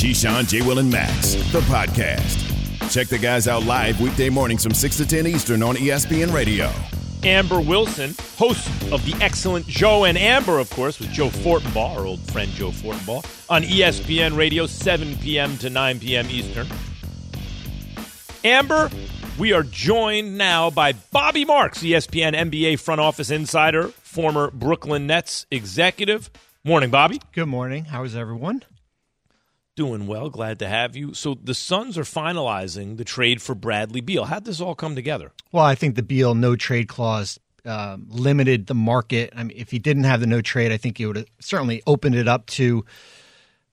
Keyshawn, J. Will, and Max, the podcast. Check the guys out live weekday mornings from 6 to 10 Eastern on ESPN Radio. Amber Wilson, host of the excellent Joe and Amber, of course, with Joe Fortenbaugh, our old friend Joe Fortenbaugh, on ESPN Radio, 7 p.m. to 9 p.m. Eastern. Amber, we are joined now by Bobby Marks, ESPN NBA front office insider, former Brooklyn Nets executive. Morning, Bobby. Good morning. How is everyone? Doing well. Glad to have you. So the Suns are finalizing the trade for Bradley Beal. How'd this all come together? Well, I think the Beal no trade clause uh, limited the market. I mean, if he didn't have the no trade, I think he would have certainly opened it up to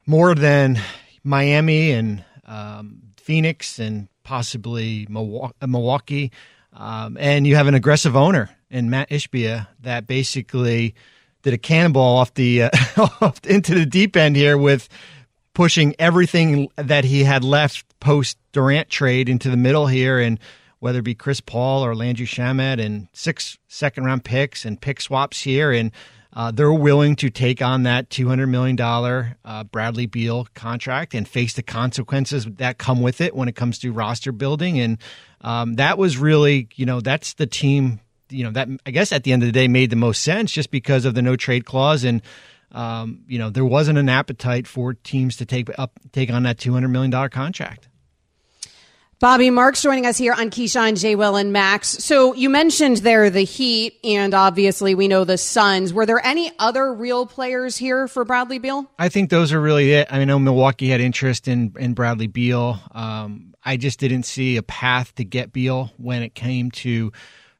more than Miami and um, Phoenix and possibly Milwaukee. Um, and you have an aggressive owner in Matt Ishbia that basically did a cannonball off the uh, into the deep end here with pushing everything that he had left post Durant trade into the middle here, and whether it be Chris Paul or Landry Shamet and six second round picks and pick swaps here, and uh, they're willing to take on that $200 million uh, Bradley Beal contract and face the consequences that come with it when it comes to roster building. And um, that was really, you know, that's the team, you know, that I guess at the end of the day made the most sense just because of the no trade clause. And, um, you know, there wasn't an appetite for teams to take up, take on that $200 million contract. Bobby Marks joining us here on Keyshawn, J. Will, and Max. So you mentioned there the Heat, and obviously we know the Suns. Were there any other real players here for Bradley Beal? I think those are really it. I know Milwaukee had interest in in Bradley Beal. Um, I just didn't see a path to get Beal when it came to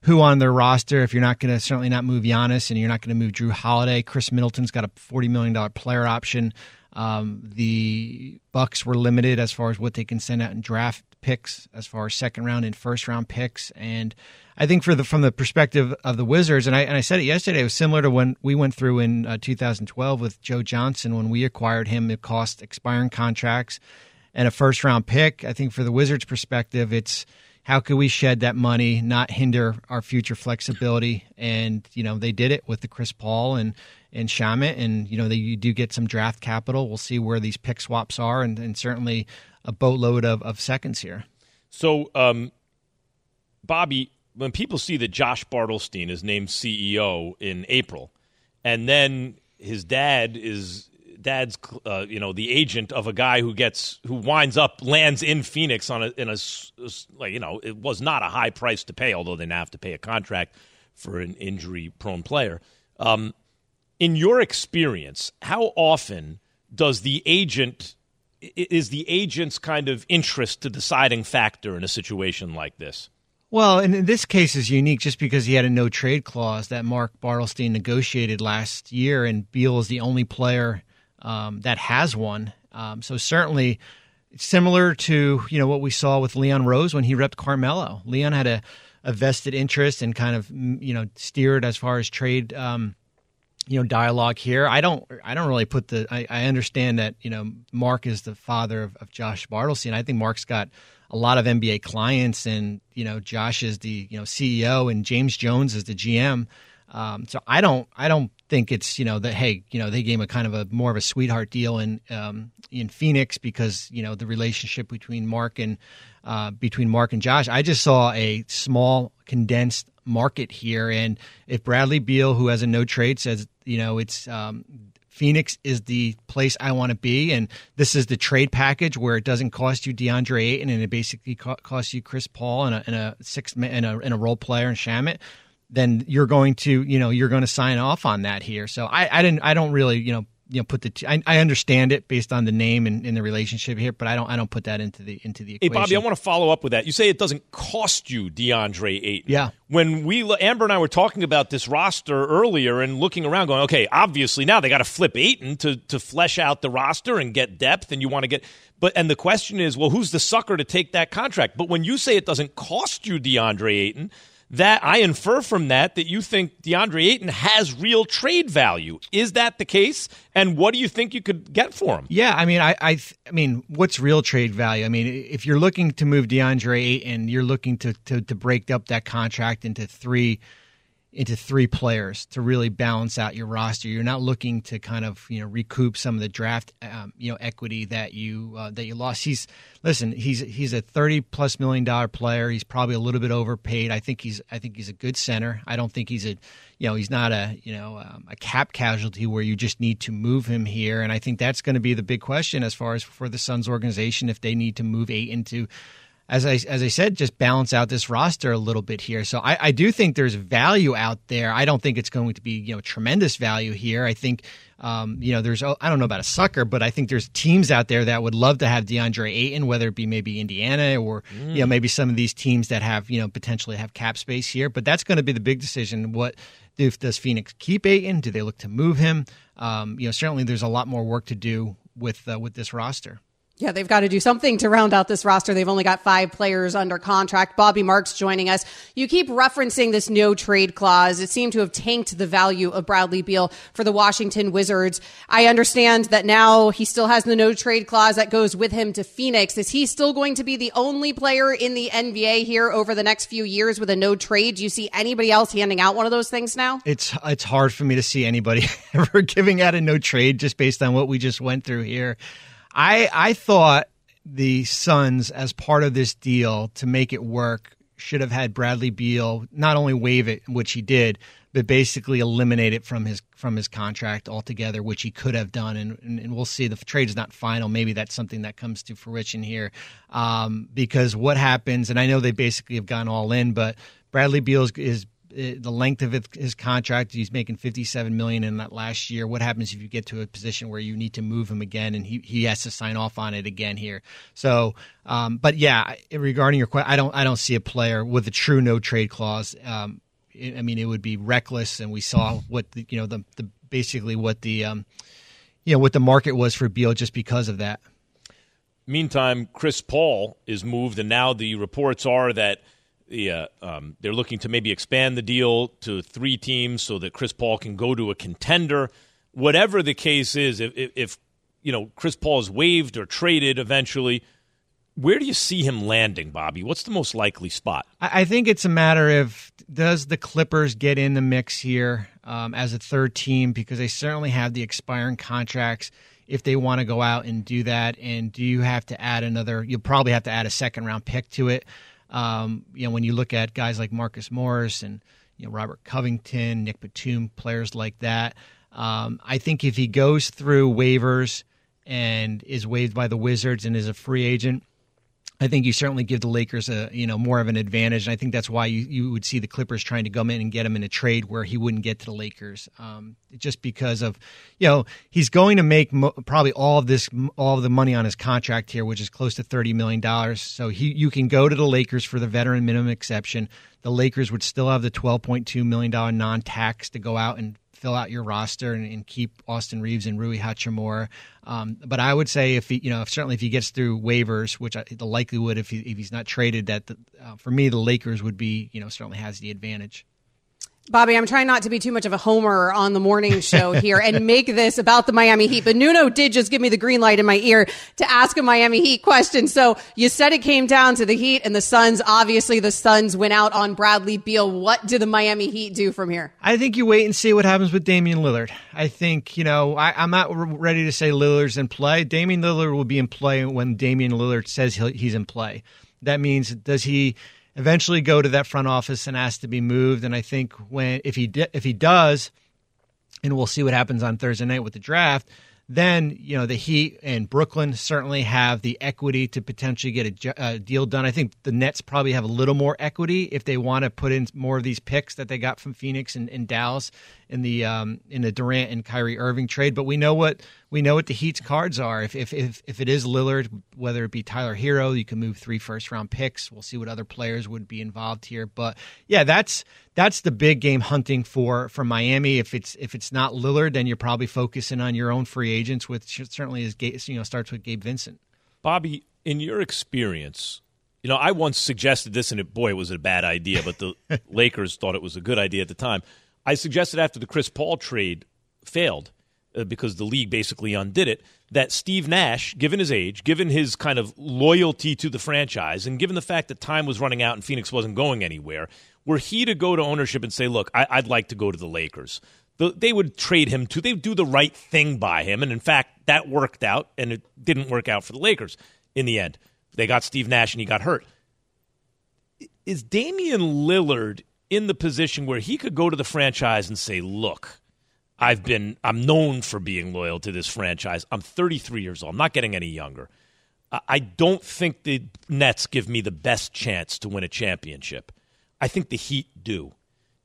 who on their roster. If you're not going to certainly not move Giannis, and you're not going to move Jrue Holiday, Khris Middleton's got a forty million dollar player option. Um, the Bucks were limited as far as what they can send out in draft picks, as far as second round and first round picks. And I think for the from the perspective of the Wizards, and I and I said it yesterday, it was similar to when we went through in uh, 2012 with Joe Johnson when we acquired him. It cost expiring contracts and a first round pick. I think for the Wizards' perspective, it's how could we shed that money, not hinder our future flexibility? And you know they did it with the Chris Paul and and Shamet, and you know they, you do get some draft capital. We'll see where these pick swaps are, and, and certainly a boatload of, of seconds here. So, um, Bobby, when people see that Josh Bartelstein is named CEO in April, and then his dad is dad's uh, you know the agent of a guy who gets who winds up lands in Phoenix on a in a like you know it was not a high price to pay although they now have to pay a contract for an injury prone player. Um, in your experience, how often does the agent is the agent's kind of interest the deciding factor in a situation like this? Well, and this case is unique just because he had a no trade clause that Mark Bartelstein negotiated last year, and Beal is the only player um, that has one. Um, so certainly similar to you know what we saw with Leon Rose when he repped Carmelo. Leon had a, a vested interest and kind of you know steered as far as trade um, you know dialogue here. I don't I don't really put the I, I understand that you know Mark is the father of, of Josh Bartelstein, and I think Mark's got a lot of NBA clients, and you know Josh is the you know CEO, and James Jones is the GM. Um, so I don't I don't think it's you know that hey you know they gave a kind of a more of a sweetheart deal in um, in Phoenix because you know the relationship between Mark and uh, between Mark and Josh. I just saw a small condensed market here, and if Bradley Beal, who has a no trade, says you know it's um, Phoenix is the place I want to be, and this is the trade package where it doesn't cost you DeAndre Ayton and it basically co- costs you Chris Paul and a, and a six and a, and a role player and Shamet then you're going to you know you're going to sign off on that here. So I, I didn't I don't really you know you know put the t- I, I understand it based on the name and, and, the relationship here, but I don't I don't put that into the into the equation. Hey Bobby, I want to follow up with that. You say it doesn't cost you DeAndre Ayton. Yeah. When we Amber and I were talking about this roster earlier and looking around, going, okay, obviously now they got to flip Ayton to to flesh out the roster and get depth, and you want to get. But and the question is, well, who's the sucker to take that contract? But when you say it doesn't cost you DeAndre Ayton that I infer from that that you think DeAndre Ayton has real trade value. Is that the case? And what do you think you could get for him? Yeah, I mean, I, I, I mean, what's real trade value? I mean, if you're looking to move DeAndre Ayton, you're looking to to, to break up that contract into three into three players to really balance out your roster. You're not looking to kind of you know recoup some of the draft um, you know equity that you uh, that you lost. He's listen, he's he's a thirty plus million dollar player. He's probably a little bit overpaid. I think he's I think he's a good center. I don't think he's a you know he's not a you know um, a cap casualty where you just need to move him here. And I think that's going to be the big question as far as for the Suns organization if they need to move eight into as I as I said, just balance out this roster a little bit here. So I, I do think there's value out there. I don't think it's going to be you know tremendous value here. I think um, you know there's I don't know about a sucker, but I think there's teams out there that would love to have DeAndre Ayton, whether it be maybe Indiana or mm. you know maybe some of these teams that have you know potentially have cap space here. But that's going to be the big decision. What if does Phoenix keep Ayton? Do they look to move him? Um, you know certainly there's a lot more work to do with uh, with this roster. Yeah, they've got to do something to round out this roster. They've only got five players under contract. Bobby Marks joining us. You keep referencing this no trade clause. It seemed to have tanked the value of Bradley Beal for the Washington Wizards. I understand that now he still has the no trade clause that goes with him to Phoenix. Is he still going to be the only player in the NBA here over the next few years with a no trade? Do you see anybody else handing out one of those things now? It's it's hard for me to see anybody ever giving out a no trade just based on what we just went through here. I I thought the Suns, as part of this deal to make it work, should have had Bradley Beal not only waive it, which he did, but basically eliminate it from his from his contract altogether, which he could have done. And, and, and we'll see. The trade is not final. Maybe that's something that comes to fruition here, um, because what happens, and I know they basically have gone all in, but Bradley Beal is, is the length of his contract. He's making fifty-seven million in that last year. What happens if you get to a position where you need to move him again, and he, he has to sign off on it again here? So, um, but yeah, regarding your question, I don't I don't see a player with a true no trade clause. Um, I mean, it would be reckless, and we saw what the, you know the, the basically what the um, you know what the market was for Beal just because of that. Meantime, Chris Paul is moved, and now the reports are that yeah, um, they're looking to maybe expand the deal to three teams so that Chris Paul can go to a contender. Whatever the case is, if, if you know Chris Paul is waived or traded eventually, where do you see him landing, Bobby? What's the most likely spot? I think it's a matter of does the Clippers get in the mix here um, as a third team because they certainly have the expiring contracts if they want to go out and do that. And do you have to add another? You'll probably have to add a second round pick to it. Um, you know, when you look at guys like Marcus Morris and you know Robert Covington, Nic Batum, players like that, um, I think if he goes through waivers and is waived by the Wizards and is a free agent, I think you certainly give the Lakers a you know more of an advantage, and I think that's why you, you would see the Clippers trying to come in and get him in a trade where he wouldn't get to the Lakers, um, just because of you know he's going to make mo- probably all of this all of the money on his contract here, which is close to thirty million dollars. So he you can go to the Lakers for the veteran minimum exception. The Lakers would still have the twelve point two million dollar non tax to go out and fill out your roster and, and keep Austin Reaves and Rui Hachimura. Um, but I would say if he, you know, if, certainly if he gets through waivers, which I, the likelihood if he, if he's not traded, that the, uh, for me the Lakers would be, you know, certainly has the advantage. Bobby, I'm trying not to be too much of a homer on the morning show here and make this about the Miami Heat, but Nuno did just give me the green light in my ear to ask a Miami Heat question. So you said it came down to the Heat and the Suns. Obviously, the Suns went out on Bradley Beal. What do the Miami Heat do from here? I think you wait and see what happens with Damian Lillard. I think, you know, I, am not ready to say Lillard's in play. Damian Lillard will be in play when Damian Lillard says he's in play. That means, does he eventually go to that front office and ask to be moved. And I think when if he if he does, and we'll see what happens on Thursday night with the draft. Then you know the Heat and Brooklyn certainly have the equity to potentially get a, a deal done. I think the Nets probably have a little more equity if they want to put in more of these picks that they got from Phoenix and, and Dallas in the um, in the Durant and Kyrie Irving trade. But we know what we know what the Heat's cards are. If if if, if it is Lillard, whether it be Tyler Herro, you can move three first round picks. We'll see what other players would be involved here. But yeah, that's that's the big game hunting for for Miami. If it's if it's not Lillard, then you're probably focusing on your own free agents, which certainly is you know starts with Gabe Vincent. Bobby, in your experience, you know, I once suggested this, and it, boy, it was a bad idea, but the Lakers thought it was a good idea at the time. I suggested after the Chris Paul trade failed uh, because the league basically undid it that Steve Nash, given his age, given his kind of loyalty to the franchise, and given the fact that time was running out and Phoenix wasn't going anywhere, were he to go to ownership and say, "Look, I, would like to go to the Lakers," the, they would trade him to. They would do the right thing by him, and in fact, that worked out, and it didn't work out for the Lakers in the end. They got Steve Nash, and he got hurt. Is Damian Lillard in the position where he could go to the franchise and say, "Look"? I've been I'm known for being loyal to this franchise. I'm 33 years old. I'm not getting any younger. I don't think the Nets give me the best chance to win a championship. I think the Heat do.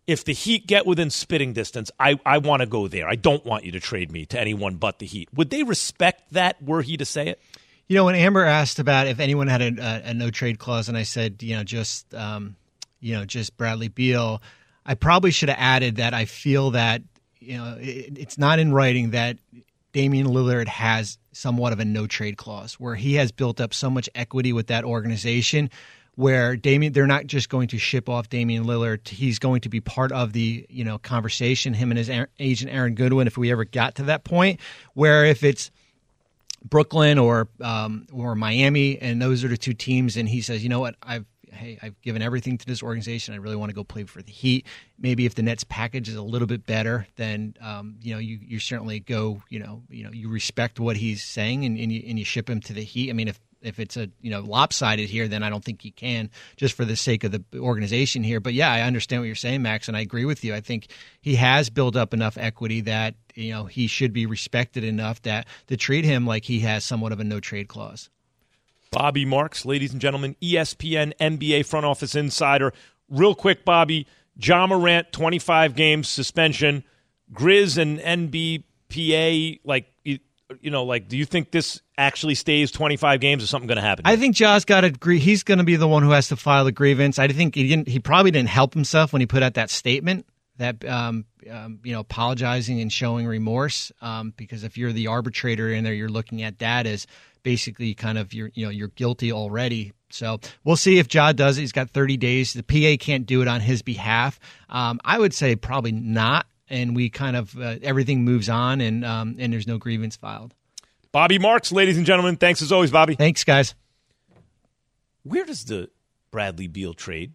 If the Heat get within spitting distance, I, I want to go there. I don't want you to trade me to anyone but the Heat. Would they respect that were he to say it? You know, when Amber asked about if anyone had a, a, a no trade clause, and I said, you know, just um, you know, just Bradley Beal, I probably should have added that I feel that you know it, it's not in writing that Damian Lillard has somewhat of a no trade clause where he has built up so much equity with that organization where Damian they're not just going to ship off Damian Lillard. He's going to be part of the you know conversation him and his agent Aaron Goodwin if we ever got to that point where if it's Brooklyn or um, or Miami and those are the two teams and he says you know what? I've hey, I've given everything to this organization. I really want to go play for the Heat. Maybe if the Nets package is a little bit better, then um, you know you, you certainly go. You know, you know you respect what he's saying and, and you and you ship him to the Heat. I mean, if if it's a you know lopsided here, then I don't think he can just for the sake of the organization here. But yeah, I understand what you're saying, Max, and I agree with you. I think he has built up enough equity that you know he should be respected enough that to treat him like he has somewhat of a no trade clause. Bobby Marks, ladies and gentlemen, ESPN NBA front office insider. Real quick, Bobby, Ja Morant, 25 games suspension. Grizz and NBPA, like, you, know, like, do you think this actually stays 25 games or something going to happen? I think Ja's got to agree. He's going to be the one who has to file the grievance. I think he didn't. He probably didn't help himself when he put out that statement that um, um, you know apologizing and showing remorse um, because if you're the arbitrator in there, you're looking at that as basically kind of you're you know you're guilty already. So we'll see if Ja does it. He's got 30 days. The PA can't do it on his behalf. Um, I would say probably not. And we kind of uh, everything moves on, and um, and there's no grievance filed. Bobby Marks, ladies and gentlemen, thanks as always, Bobby. Thanks, guys. Where does the Bradley Beal trade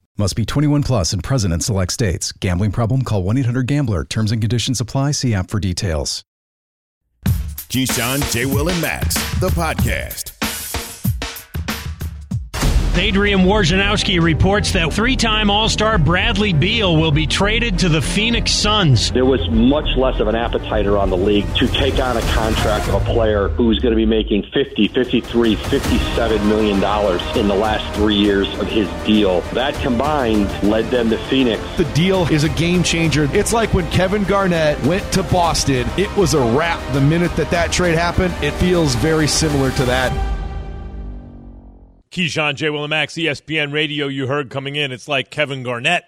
Must be 21 plus and present in select states. Gambling problem? Call 1 800 GAMBLER. Terms and conditions apply. See app for details. Keyshawn, J. Will, and Max, the podcast. Adrian Wojnarowski reports that three-time All-Star Bradley Beal will be traded to the Phoenix Suns. There was much less of an appetite around the league to take on a contract of a player who's going to be making 50, 53, 57 million dollars in the last 3 years of his deal. That combined led them to Phoenix. The deal is a game changer. It's like when Kevin Garnett went to Boston, it was a wrap the minute that that trade happened. It feels very similar to that. Keyshawn, J. Will, and Max, ESPN Radio, you heard coming in. It's like Kevin Garnett.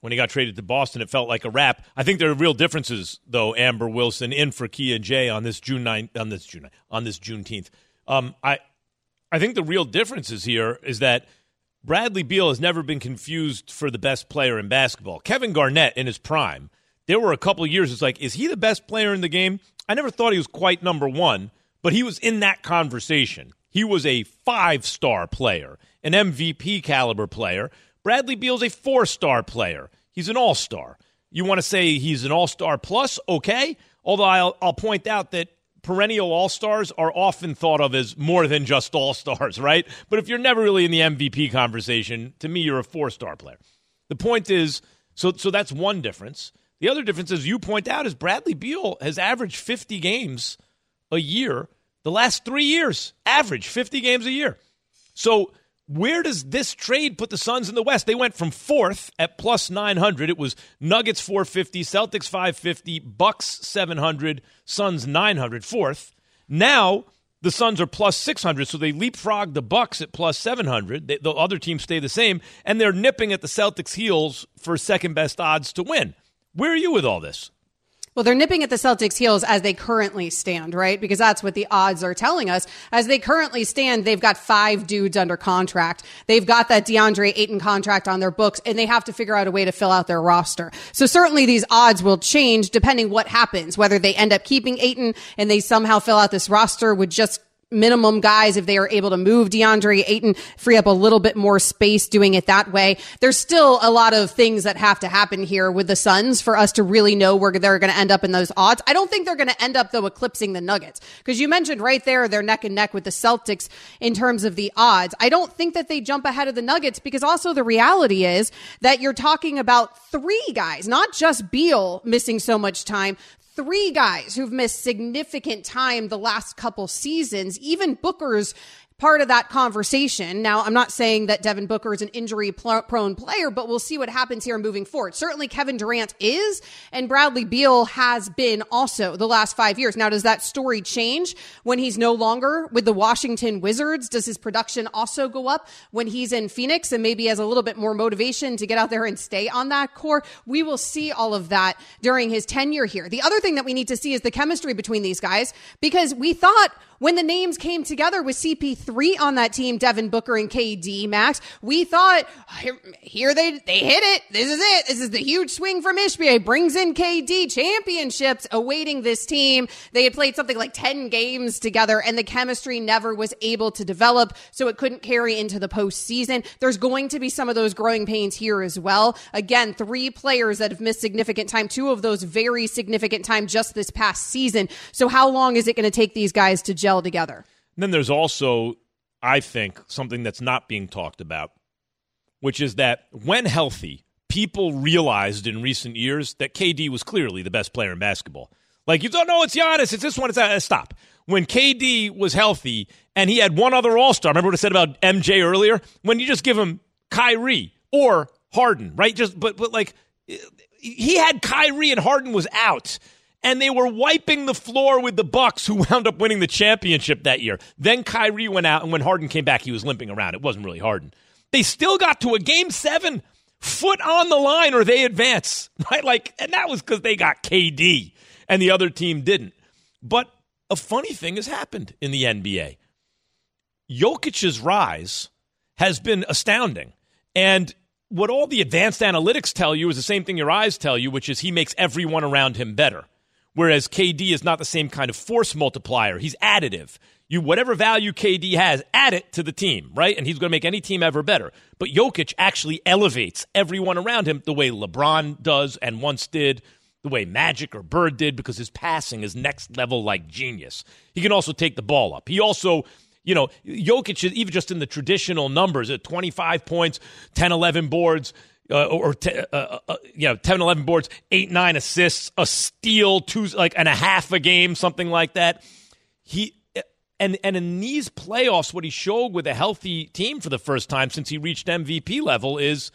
When he got traded to Boston, it felt like a wrap. I think there are real differences, though. Amber Wilson in for and Jay on this June 9th, on this June 9th, on this Juneteenth. Um, I, I think the real differences here is that Bradley Beal has never been confused for the best player in basketball. Kevin Garnett in his prime, there were a couple years. It's like, is he the best player in the game? I never thought he was quite number one, but he was in that conversation. He was a five star player, an MVP caliber player. Bradley Beal's a four star player. He's an all star. You want to say he's an all star plus? Okay. Although I'll, I'll point out that perennial all stars are often thought of as more than just all stars, right? But if you're never really in the MVP conversation, to me, you're a four star player. The point is, so so that's one difference. The other difference, as you point out, is Bradley Beal has averaged 50 games a year the last three years. Average 50 games a year. So where does this trade put the Suns in the West? They went from fourth at plus 900. It was Nuggets 450, Celtics 550, Bucks 700, Suns 900, fourth. Now the Suns are plus 600, so they leapfrog the Bucks at plus 700. They, the other teams stay the same, and they're nipping at the Celtics' heels for second best odds to win. Where are you with all this? Well, they're nipping at the Celtics' heels as they currently stand, right? Because that's what the odds are telling us. As they currently stand, they've got five dudes under contract. They've got that DeAndre Ayton contract on their books, and they have to figure out a way to fill out their roster. So certainly these odds will change depending what happens, whether they end up keeping Ayton and they somehow fill out this roster with just minimum guys if they are able to move DeAndre Ayton, free up a little bit more space doing it that way. There's still a lot of things that have to happen here with the Suns for us to really know where they're going to end up in those odds. I don't think they're going to end up though eclipsing the Nuggets because you mentioned right there they're neck and neck with the Celtics in terms of the odds. I don't think that they jump ahead of the Nuggets because also the reality is that you're talking about three guys, not just Beal missing so much time, three guys who've missed significant time the last couple seasons. Even Booker's part of that conversation. Now, I'm not saying that Devin Booker is an injury prone player, but we'll see what happens here moving forward. Certainly Kevin Durant is, and Bradley Beal has been also the last five years. Now, does that story change when he's no longer with the Washington Wizards? Does his production also go up when he's in Phoenix and maybe has a little bit more motivation to get out there and stay on that core? We will see all of that during his tenure here. The other thing that we need to see is the chemistry between these guys because we thought when the names came together with CP3 on that team, Devin Booker and KD Max, we thought here, they they hit it. This is it. This is the huge swing from Ishbia. Brings in KD championships awaiting this team. They had played something like 10 games together and the chemistry never was able to develop. So it couldn't carry into the postseason. There's going to be some of those growing pains here as well. Again, three players that have missed significant time, two of those very significant time just this past season. So how long is it going to take these guys to gel together. And then there's also, I think, something that's not being talked about, which is that when healthy, people realized in recent years that KD was clearly the best player in basketball. Like, you don't know it's Giannis, it's this one, it's that. Uh, stop. When KD was healthy and he had one other All Star, remember what I said about MJ earlier? When you just give him Kyrie or Harden, right? Just, but, but like, he had Kyrie and Harden was out and they were wiping the floor with the Bucks, who wound up winning the championship that year. Then Kyrie went out, and when Harden came back, he was limping around. It wasn't really Harden. They still got to a game seven, foot on the line, or they advance, right? Like, and that was because they got KD, and the other team didn't. But a funny thing has happened in the NBA. Jokic's rise has been astounding, and what all the advanced analytics tell you is the same thing your eyes tell you, which is he makes everyone around him better. Whereas KD is not the same kind of force multiplier. He's additive. You whatever value KD has, add it to the team, right? And he's going to make any team ever better. But Jokic actually elevates everyone around him the way LeBron does and once did, the way Magic or Bird did because his passing is next level like genius. He can also take the ball up. He also you know, Jokic, even just in the traditional numbers at 25 points, 10, 11 boards, uh, or t- uh, uh, you know, 10, 11 boards, eight, nine assists, a steal, two, like, and a half a game, something like that. He, and, and in these playoffs, what he showed with a healthy team for the first time since he reached MVP level is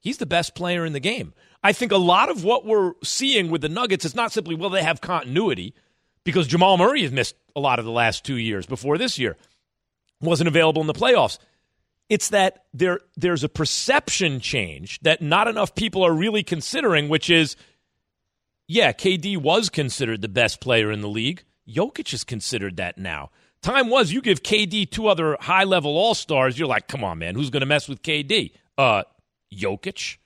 he's the best player in the game. I think a lot of what we're seeing with the Nuggets is not simply, will they have continuity? Because Jamal Murray has missed a lot of the last two years before this year, wasn't available in the playoffs. It's that there there's a perception change that not enough people are really considering, which is, yeah, KD was considered the best player in the league. Jokic is considered that now. Time was you give KD two other high level all stars, you're like, come on, man, who's going to mess with KD? Uh, Jokic.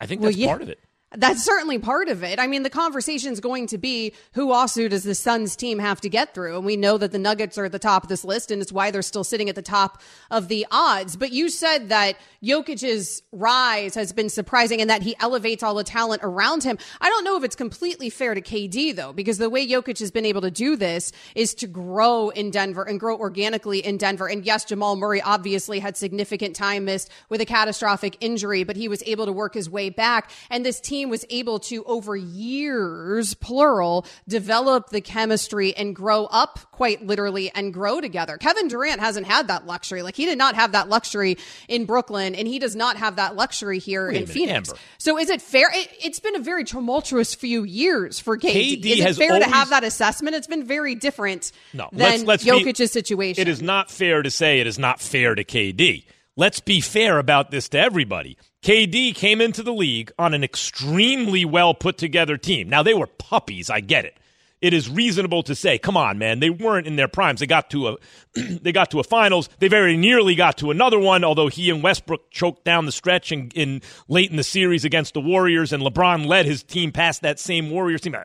I think that's well, yeah. part of it. That's certainly part of it. I mean, the conversation is going to be who also does the Suns team have to get through? And we know that the Nuggets are at the top of this list, and it's why they're still sitting at the top of the odds. But you said that Jokic's rise has been surprising and that he elevates all the talent around him. I don't know if it's completely fair to KD, though, because the way Jokic has been able to do this is to grow in Denver and grow organically in Denver. And yes, Jamal Murray obviously had significant time missed with a catastrophic injury, but he was able to work his way back. And this team team was able to, over years, plural, develop the chemistry and grow up quite literally and grow together. Kevin Durant hasn't had that luxury. Like he did not have that luxury in Brooklyn and he does not have that luxury here Wait in minute, Phoenix. Amber. So is it fair? It, has been a very tumultuous few years for KD. KD is it fair always- to have that assessment? It's been very different No, than let's, let's be- Jokic's situation. It is not fair to say it is not fair to KD. Let's be fair about this to everybody. KD came into the league on an extremely well put together team. Now they were puppies, I get it. It is reasonable to say, come on, man, they weren't in their primes. They got to a they got to a finals. They very nearly got to another one, although he and Westbrook choked down the stretch in, in late in the series against the Warriors, and LeBron led his team past that same Warriors team. Uh,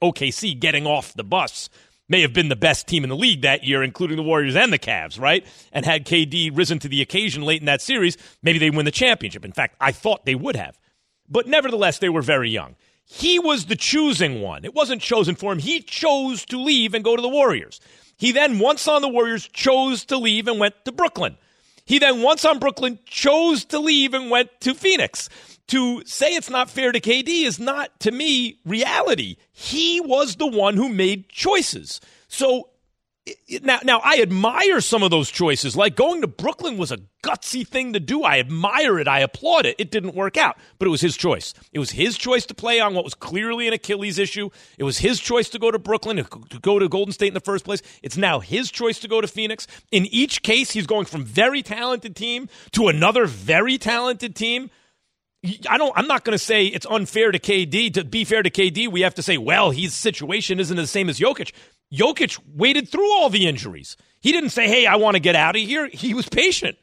OKC getting off the bus may have been the best team in the league that year, including the Warriors and the Cavs, right? And had KD risen to the occasion late in that series, maybe they win the championship. In fact, I thought they would have. But nevertheless, they were very young. He was the choosing one. It wasn't chosen for him. He chose to leave and go to the Warriors. He then, once on the Warriors, chose to leave and went to Brooklyn. He then, once on Brooklyn, chose to leave and went to Phoenix. To say it's not fair to KD is not, to me, reality. He was the one who made choices. So now, now I admire some of those choices. Like going to Brooklyn was a gutsy thing to do. I admire it. I applaud it. It didn't work out, but it was his choice. It was his choice to play on what was clearly an Achilles issue. It was his choice to go to Brooklyn, to go to Golden State in the first place. It's now his choice to go to Phoenix. In each case, he's going from very talented team to another very talented team. I don't. I'm not going to say it's unfair to KD. To be fair to KD, we have to say, well, his situation isn't the same as Jokic. Jokic waited through all the injuries. He didn't say, "Hey, I want to get out of here." He was patient.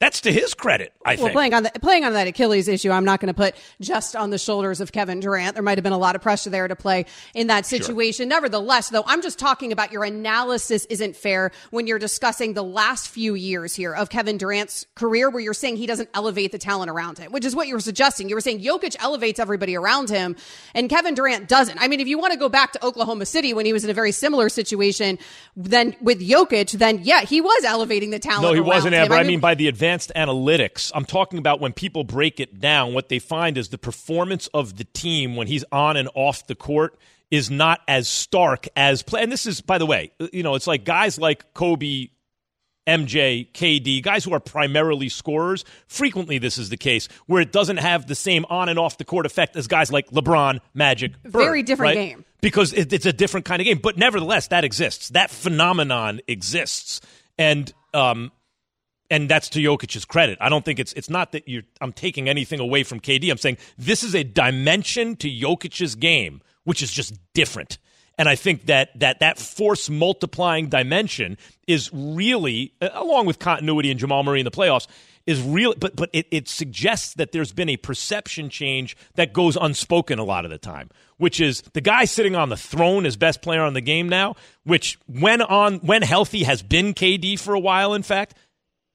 That's to his credit, I Well, think. playing on the, playing on that Achilles issue, I'm not going to put just on the shoulders of Kevin Durant. There might have been a lot of pressure there to play in that situation. Nevertheless, though, I'm just talking about your analysis isn't fair when you're discussing the last few years here of Kevin Durant's career, where you're saying he doesn't elevate the talent around him, which is what you were suggesting. You were saying Jokic elevates everybody around him, and Kevin Durant doesn't. I mean, if you want to go back to Oklahoma City when he was in a very similar situation, then with Jokic, then yeah, he was elevating the talent. No, he wasn't, him. Amber. I mean, by the advanced analytics. I'm talking about when people break it down, what they find is the performance of the team when he's on and off the court is not as stark as play. And this is, by the way, you know, it's like guys like Kobe, MJ, KD, guys who are primarily scorers. Frequently, this is the case where it doesn't have the same on and off the court effect as guys like LeBron, Magic, Bird, Very different right? game. because it, it's a different kind of game. But nevertheless, that exists. That phenomenon exists, and um, and that's to Jokic's credit. I don't think it's it's not that you're I'm taking anything away from KD. I'm saying this is a dimension to Jokic's game which is just different. And I think that that that force multiplying dimension is really, uh, along with continuity and Jamal Murray in the playoffs, is real. But but it, it suggests that there's been a perception change that goes unspoken a lot of the time, which is the guy sitting on the throne is best player on the game now, which when on when healthy has been KD for a while. In fact,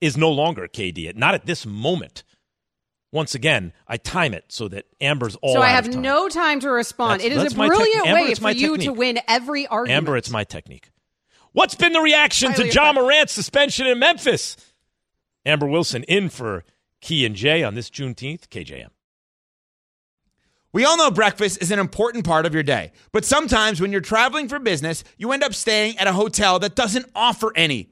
is no longer KD. Not at this moment. Once again, I time it so that Amber's all. So I have of time. no time to respond. That's- it is that's a my tec- brilliant Amber, way it's for my you to win every argument. Amber, it's my technique. What's been the reaction Highly to John effective. Morant's suspension in Memphis? Amber Wilson in for Key and Jay on this Juneteenth, KJM. We all know breakfast is an important part of your day, but sometimes when you're traveling for business, you end up staying at a hotel that doesn't offer any.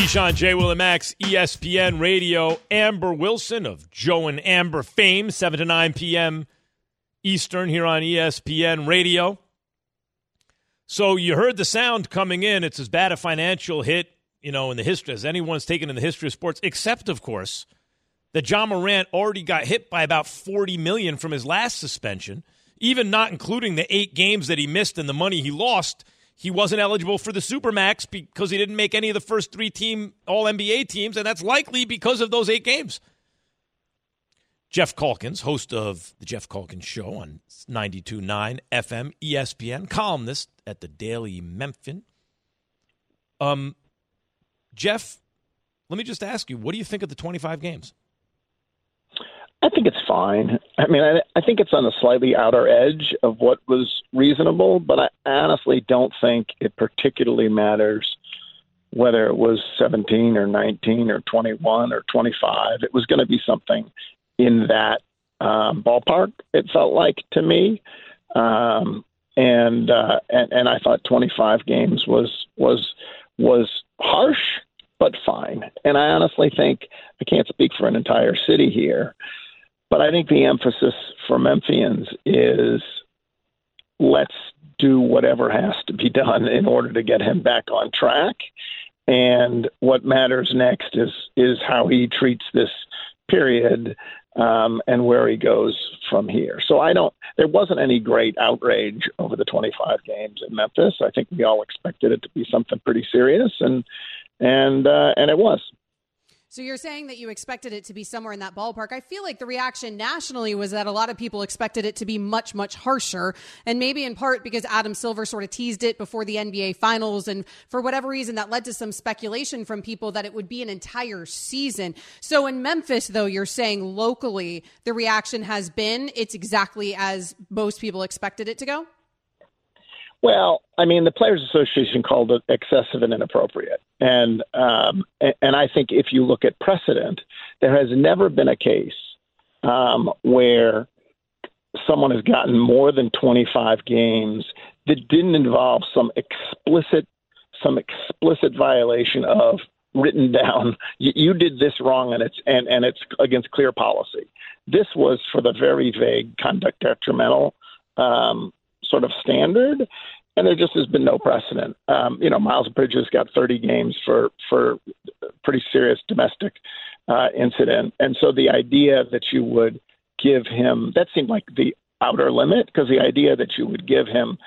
Keyshawn, J. Will, and Max, ESPN Radio. Amber Wilson of Joe and Amber fame, 7 to 9 p.m. Eastern here on ESPN Radio. So you heard the sound coming in. It's as bad a financial hit, you know, in the history as anyone's taken in the history of sports, except, of course, that Ja Morant already got hit by about 40 million from his last suspension, even not including the eight games that he missed and the money he lost. He wasn't eligible for the Supermax because he didn't make any of the first three team All NBA teams, and that's likely because of those eight games. Geoff Calkins, host of the Geoff Calkins Show on 92.9 FM ESPN, columnist at the Daily Memphian. Um, Geoff, let me just ask you, what do you think of the 25 games? I think it's fine. I mean, I, I think it's on the slightly outer edge of what was reasonable, but I honestly don't think it particularly matters whether it was 17 or 19 or 21 or 25. It was going to be something in that um, ballpark. It felt like to me, um, and, uh, and and I thought 25 games was was was harsh but fine. And I honestly think I can't speak for an entire city here, but I think the emphasis for Memphians is let's do whatever has to be done in order to get him back on track. And what matters next is is how he treats this period um, and where he goes from here. So I don't. There wasn't any great outrage over the 25 games in Memphis. I think we all expected it to be something pretty serious, and and uh, and it was. So you're saying that you expected it to be somewhere in that ballpark. I feel like the reaction nationally was that a lot of people expected it to be much, much harsher. And maybe in part because Adam Silver sort of teased it before the NBA finals. And for whatever reason, that led to some speculation from people that it would be an entire season. So in Memphis, though, you're saying locally, the reaction has been it's exactly as most people expected it to go? Well, I mean, the Players Association called it excessive and inappropriate, and um, and I think if you look at precedent, there has never been a case um, where someone has gotten more than 25 games that didn't involve some explicit some explicit violation of written down you, you did this wrong and it's and, and it's against clear policy. This was for the very vague conduct detrimental um, sort of standard, and there just has been no precedent. Um, you know, Miles Bridges got 30 games for for pretty serious domestic uh, incident, and so the idea that you would give him that seemed like the outer limit because the idea that you would give him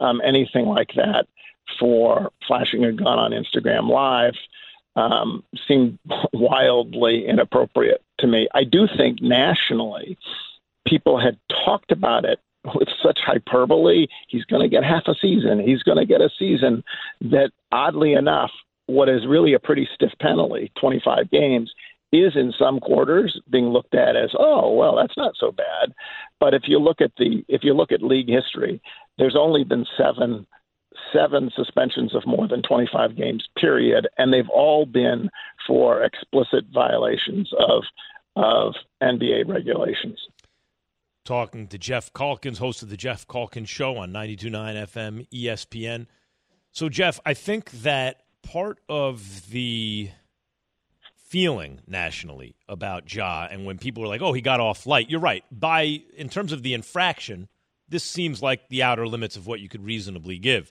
um, anything like that for flashing a gun on Instagram Live um, seemed wildly inappropriate to me. I do think nationally, people had talked about it with such hyperbole. He's going to get half a season. He's going to get a season that, oddly enough, what is really a pretty stiff penalty, 25 games, is in some quarters being looked at as, oh, well, that's not so bad. But if you look at the if you look at league history, there's only been seven seven suspensions of more than 25 games period and they've all been for explicit violations of of NBA regulations talking to Geoff Calkins, host of the Geoff Calkins Show on 92.9 FM ESPN. So, Geoff, I think that part of the feeling nationally about Ja and when people were like, oh, he got off light, you're right. By in terms of the infraction, this seems like the outer limits of what you could reasonably give.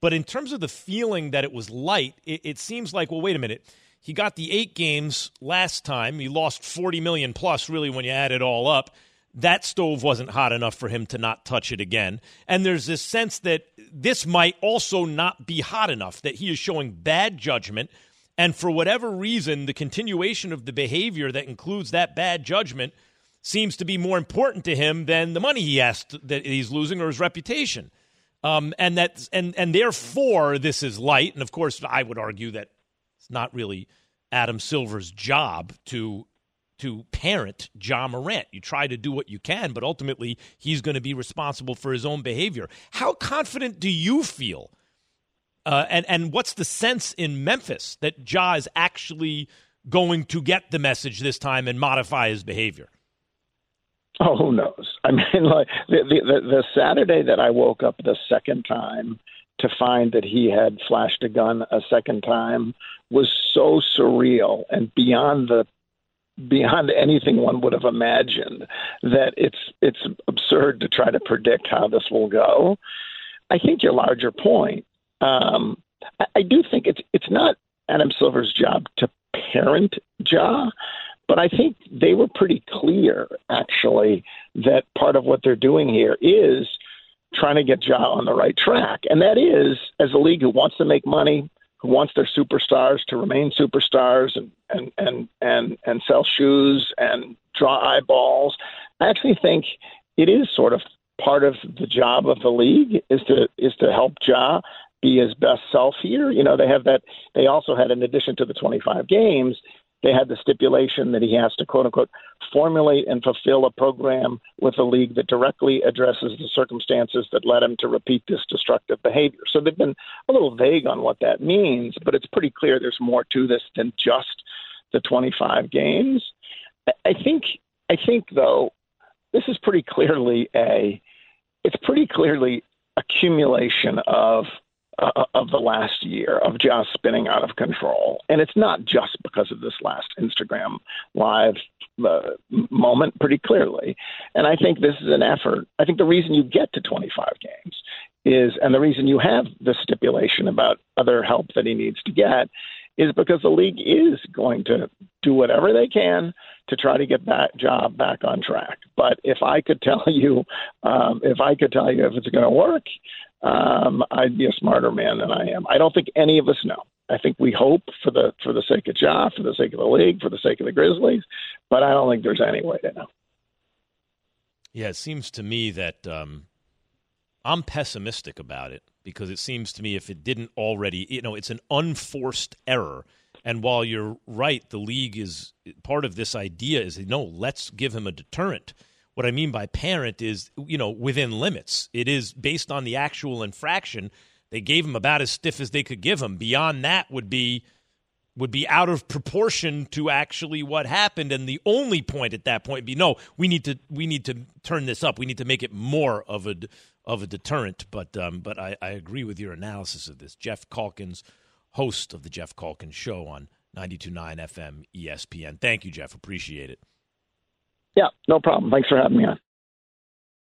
But in terms of the feeling that it was light, it, it seems like, well, wait a minute. He got the eight games last time. He lost 40 million plus, really, when you add it all up that stove wasn't hot enough for him to not touch it again. And there's this sense that this might also not be hot enough, that he is showing bad judgment. And for whatever reason, the continuation of the behavior that includes that bad judgment seems to be more important to him than the money he has to, that he's losing or his reputation. Um, and that and and therefore this is light. And of course, I would argue that it's not really Adam Silver's job to to parent Ja Morant. You try to do what you can, but ultimately he's going to be responsible for his own behavior. How confident do you feel? Uh, and and what's the sense in Memphis that Ja is actually going to get the message this time and modify his behavior? Oh, who knows? I mean, like the, the the Saturday that I woke up the second time to find that he had flashed a gun a second time was so surreal and beyond the beyond anything one would have imagined that it's it's absurd to try to predict how this will go. I think your larger point. Um, I, I do think it's it's not Adam Silver's job to parent Ja, but I think they were pretty clear actually that part of what they're doing here is trying to get Ja on the right track, and that is as a league who wants to make money, who wants their superstars to remain superstars and and and and, and sell shoes and draw eyeballs. I actually think it is sort of part of the job of the league is to is to help Ja be his best self here. You know, they have that. They also had, in addition to the 25 games, they had the stipulation that he has to quote unquote formulate and fulfill a program with a league that directly addresses the circumstances that led him to repeat this destructive behavior. So they've been a little vague on what that means, but it's pretty clear there's more to this than just the 25 games. I think I think though this is pretty clearly a it's pretty clearly accumulation of uh, of the last year of just spinning out of control. And it's not just because of this last Instagram live uh, moment, pretty clearly. And I think this is an effort. I think the reason you get to 25 games is, and the reason you have the stipulation about other help that he needs to get is because the league is going to do whatever they can to try to get that job back on track. But if I could tell you, um, if I could tell you if it's going to work, um, I'd be a smarter man than I am. I don't think any of us know. I think we hope for the for the sake of Ja, for the sake of the league, for the sake of the Grizzlies, but I don't think there's any way to know. Yeah, it seems to me that um, I'm pessimistic about it because it seems to me if it didn't already, you know, it's an unforced error. And while you're right, the league is part of this idea is no, let's give him a deterrent. What I mean by parent is, you know, within limits. It is based on the actual infraction. They gave him about as stiff as they could give him. Beyond that would be would be out of proportion to actually what happened. And the only point at that point be no we need to we need to turn this up. We need to make it more of a of a deterrent. But um, but I, I agree with your analysis of this. Geoff Calkins host of the Geoff Calkins show on 929 fm espn thank you Geoff. Appreciate it. Yeah, no problem. Thanks for having me on.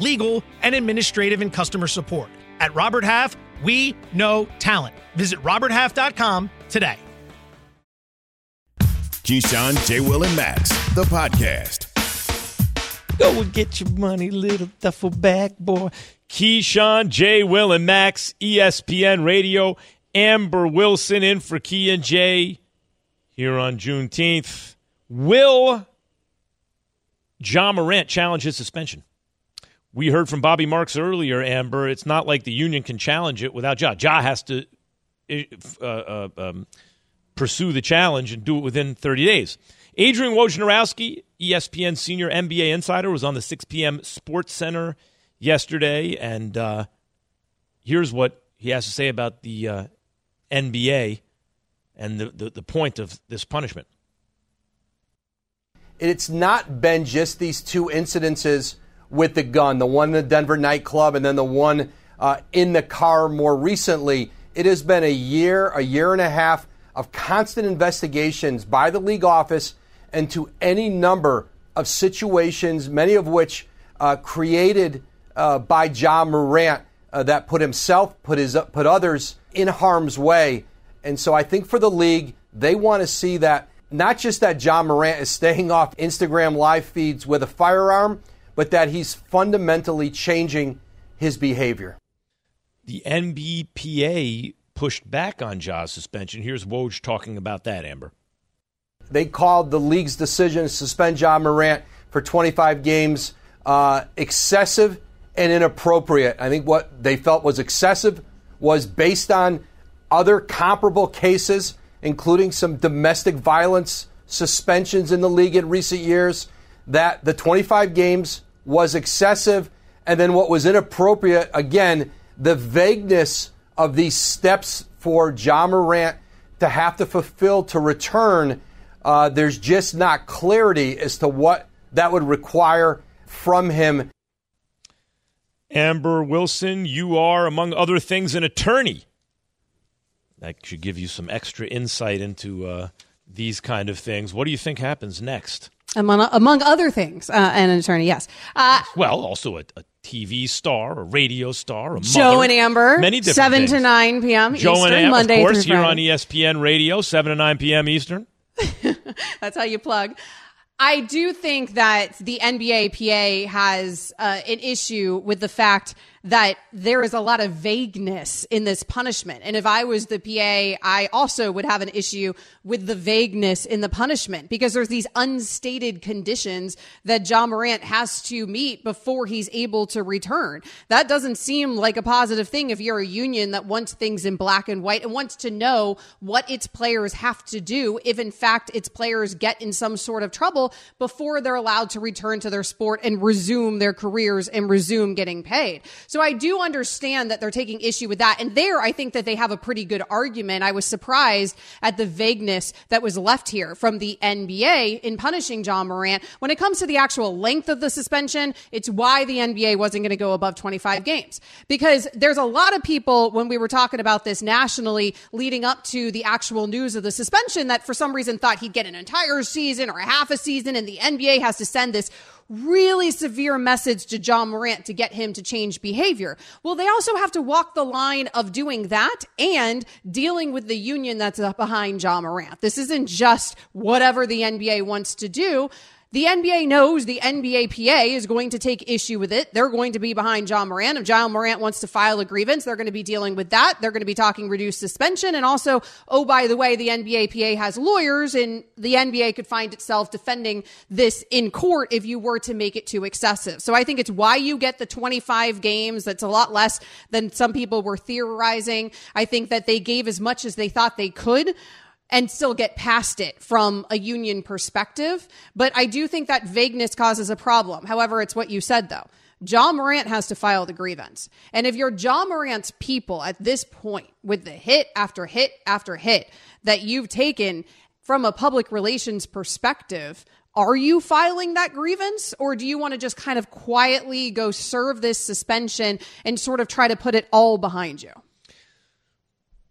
legal, and administrative and customer support. At Robert Half, we know talent. Visit RobertHalf.com today. Keyshawn, J. Will, and Max, the podcast. Go and get your money, little duffel bag boy. Keyshawn, J. Will, and Max, ESPN Radio. Amber Wilson in for Key and J here on Juneteenth. Will Ja Morant challenge his suspension? We heard from Bobby Marks earlier, Amber. It's not like the union can challenge it without Ja. Ja has to uh, uh, um, pursue the challenge and do it within 30 days. Adrian Wojnarowski, ESPN senior NBA insider, was on the 6 p.m. Sports Center yesterday, and uh, here's what he has to say about the uh, NBA and the, the, the point of this punishment. It's not been just these two incidences – with the gun, the one in the Denver nightclub, and then the one uh, in the car more recently. It has been a year, a year and a half of constant investigations by the league office into any number of situations, many of which uh, created uh, by Ja Morant uh, that put himself, put his, put others in harm's way. And so I think for the league, they want to see that not just that Ja Morant is staying off Instagram live feeds with a firearm, but that he's fundamentally changing his behavior. The NBPA pushed back on Ja's suspension. Here's Woj talking about that, Amber. They called the league's decision to suspend Ja Morant for 25 games uh, excessive and inappropriate. I think what they felt was excessive was based on other comparable cases, including some domestic violence suspensions in the league in recent years, that the 25 games was excessive. And then what was inappropriate, again, the vagueness of these steps for Ja Morant to have to fulfill to return. Uh, there's just not clarity as to what that would require from him. Amber Wilson, you are, among other things, an attorney. That should give you some extra insight into uh, these kind of things. What do you think happens next? Among, among other things, uh, an attorney, yes. Uh, well, also a, a, TV star, a radio star, a Joe mother, and Amber, many different seven things. to nine p.m. Joe Eastern, and Amber, Monday of course, here on ESPN Radio, seven to nine p.m. Eastern. That's how you plug. I do think that the NBA PA has uh, an issue with the fact that there is a lot of vagueness in this punishment. And if I was the PA, I also would have an issue with the vagueness in the punishment because there's these unstated conditions that Ja Morant has to meet before he's able to return. That doesn't seem like a positive thing if you're a union that wants things in black and white and wants to know what its players have to do if in fact its players get in some sort of trouble before they're allowed to return to their sport and resume their careers and resume getting paid. So I do understand that they're taking issue with that. And there, I think that they have a pretty good argument. I was surprised at the vagueness that was left here from the NBA in punishing Ja Morant. When it comes to the actual length of the suspension, it's why the NBA wasn't going to go above 25 games. Because there's a lot of people, when we were talking about this nationally leading up to the actual news of the suspension, that for some reason thought he'd get an entire season or a half a season, and the NBA has to send this really severe message to Ja Morant to get him to change behavior. Well, they also have to walk the line of doing that and dealing with the union that's behind Ja Morant. This isn't just whatever the NBA wants to do. The NBA knows the NBAPA is going to take issue with it. They're going to be behind Ja Morant. If Ja Morant wants to file a grievance, they're going to be dealing with that. They're going to be talking reduced suspension. And also, oh, by the way, the NBAPA has lawyers and the NBA could find itself defending this in court if you were to make it too excessive. So I think it's why you get the 25 games. That's a lot less than some people were theorizing. I think that they gave as much as they thought they could and still get past it from a union perspective. But I do think that vagueness causes a problem. However, it's what you said though. Ja Morant has to file the grievance. And if you're Ja Morant's people at this point with the hit after hit after hit that you've taken from a public relations perspective, are you filing that grievance or do you want to just kind of quietly go serve this suspension and sort of try to put it all behind you?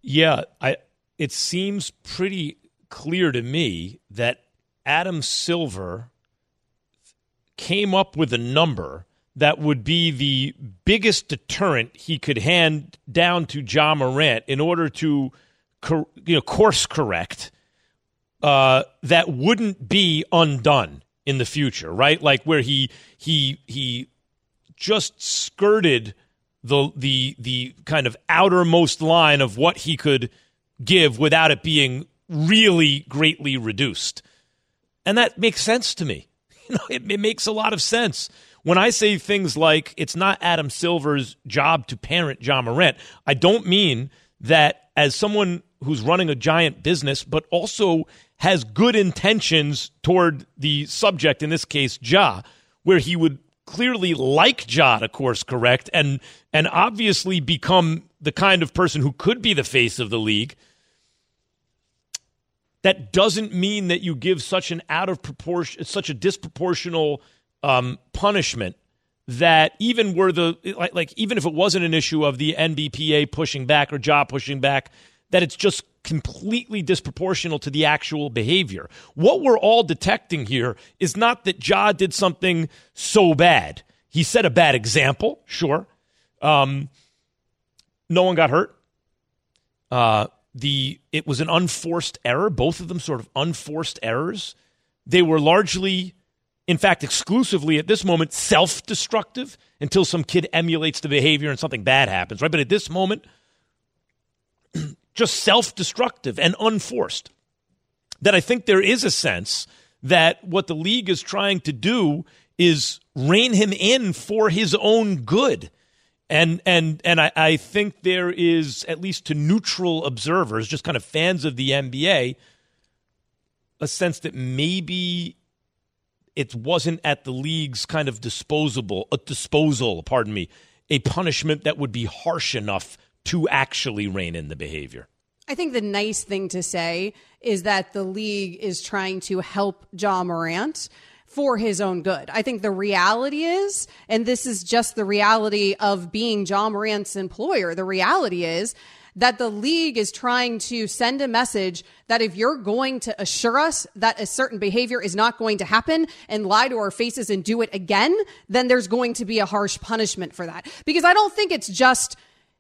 Yeah, I it seems pretty clear to me that Adam Silver came up with a number that would be the biggest deterrent he could hand down to Ja Morant in order to you know course correct uh, that wouldn't be undone in the future, right? Like where he he he just skirted the the the kind of outermost line of what he could give without it being really greatly reduced. And that makes sense to me. You know, it, it, makes a lot of sense. When I say things like it's not Adam Silver's job to parent Ja Morant, I don't mean that as someone who's running a giant business, but also has good intentions toward the subject, in this case, Ja, where he would clearly like Ja to course correct and and obviously become the kind of person who could be the face of the league that doesn't mean that you give such an out of proportion, such a disproportional um, punishment that even were the like, like even if it wasn't an issue of the NBPA pushing back or job pushing back, that it's just completely disproportional to the actual behavior. What we're all detecting here is not that Ja did something so bad. He set a bad example, sure. Um, No one got hurt. Uh, the it was an unforced error. Both of them sort of unforced errors. They were largely, in fact, exclusively at this moment self-destructive until some kid emulates the behavior and something bad happens. Right, but at this moment, just self-destructive and unforced. That I think there is a sense that what the league is trying to do is rein him in for his own good. And and and I, I think there is, at least to neutral observers, just kind of fans of the NBA, a sense that maybe it wasn't at the league's kind of disposable a disposal, pardon me, a punishment that would be harsh enough to actually rein in the behavior. I think the nice thing to say is that the league is trying to help Ja Morant for his own good. I think the reality is, and this is just the reality of being Ja Morant's employer, the reality is that the league is trying to send a message that if you're going to assure us that a certain behavior is not going to happen and lie to our faces and do it again, then there's going to be a harsh punishment for that. Because I don't think it's just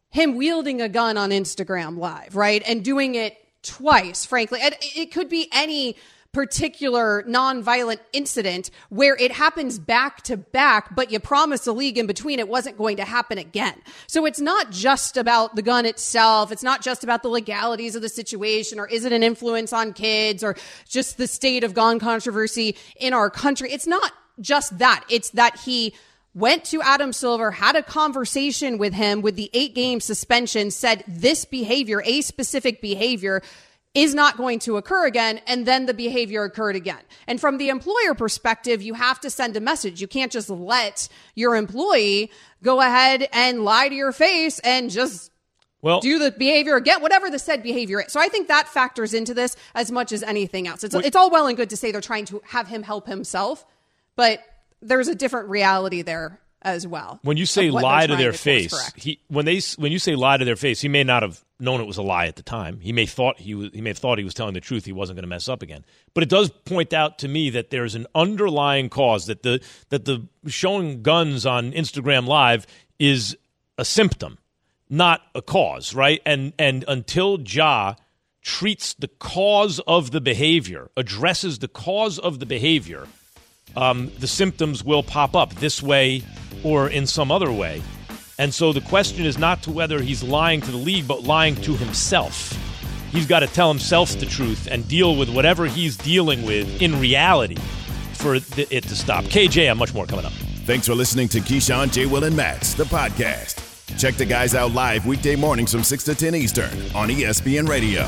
him wielding a gun on Instagram live, right? And doing it twice, frankly. And it could be any particular nonviolent incident where it happens back to back, but you promised the league in between it wasn't going to happen again. So it's not just about the gun itself. It's not just about the legalities of the situation or is it an influence on kids or just the state of gun controversy in our country. It's not just that. It's that he went to Adam Silver, had a conversation with him with the eight game suspension, said this behavior, a specific behavior, is not going to occur again. And then the behavior occurred again. And from the employer perspective, you have to send a message. You can't just let your employee go ahead and lie to your face and just well, do the behavior again, whatever the said behavior is. So I think that factors into this as much as anything else. It's, it's all well and good to say they're trying to have him help himself, but there's a different reality there as well. When you say lie to their to face, he when they when you say lie to their face, he may not have known it was a lie at the time. He may thought he was, he may have thought he was telling the truth. He wasn't going to mess up again. But it does point out to me that there's an underlying cause that the that the showing guns on Instagram Live is a symptom, not a cause, right? And and until Ja treats the cause of the behavior, addresses the cause of the behavior um, the symptoms will pop up this way or in some other way. And so the question is not to whether he's lying to the league, but lying to himself. He's got to tell himself the truth and deal with whatever he's dealing with in reality for it to stop. KJ, I'm much more coming up. Thanks for listening to Keyshawn, J. Will, and Max, the podcast. Check the guys out live weekday mornings from 6 to 10 Eastern on ESPN Radio.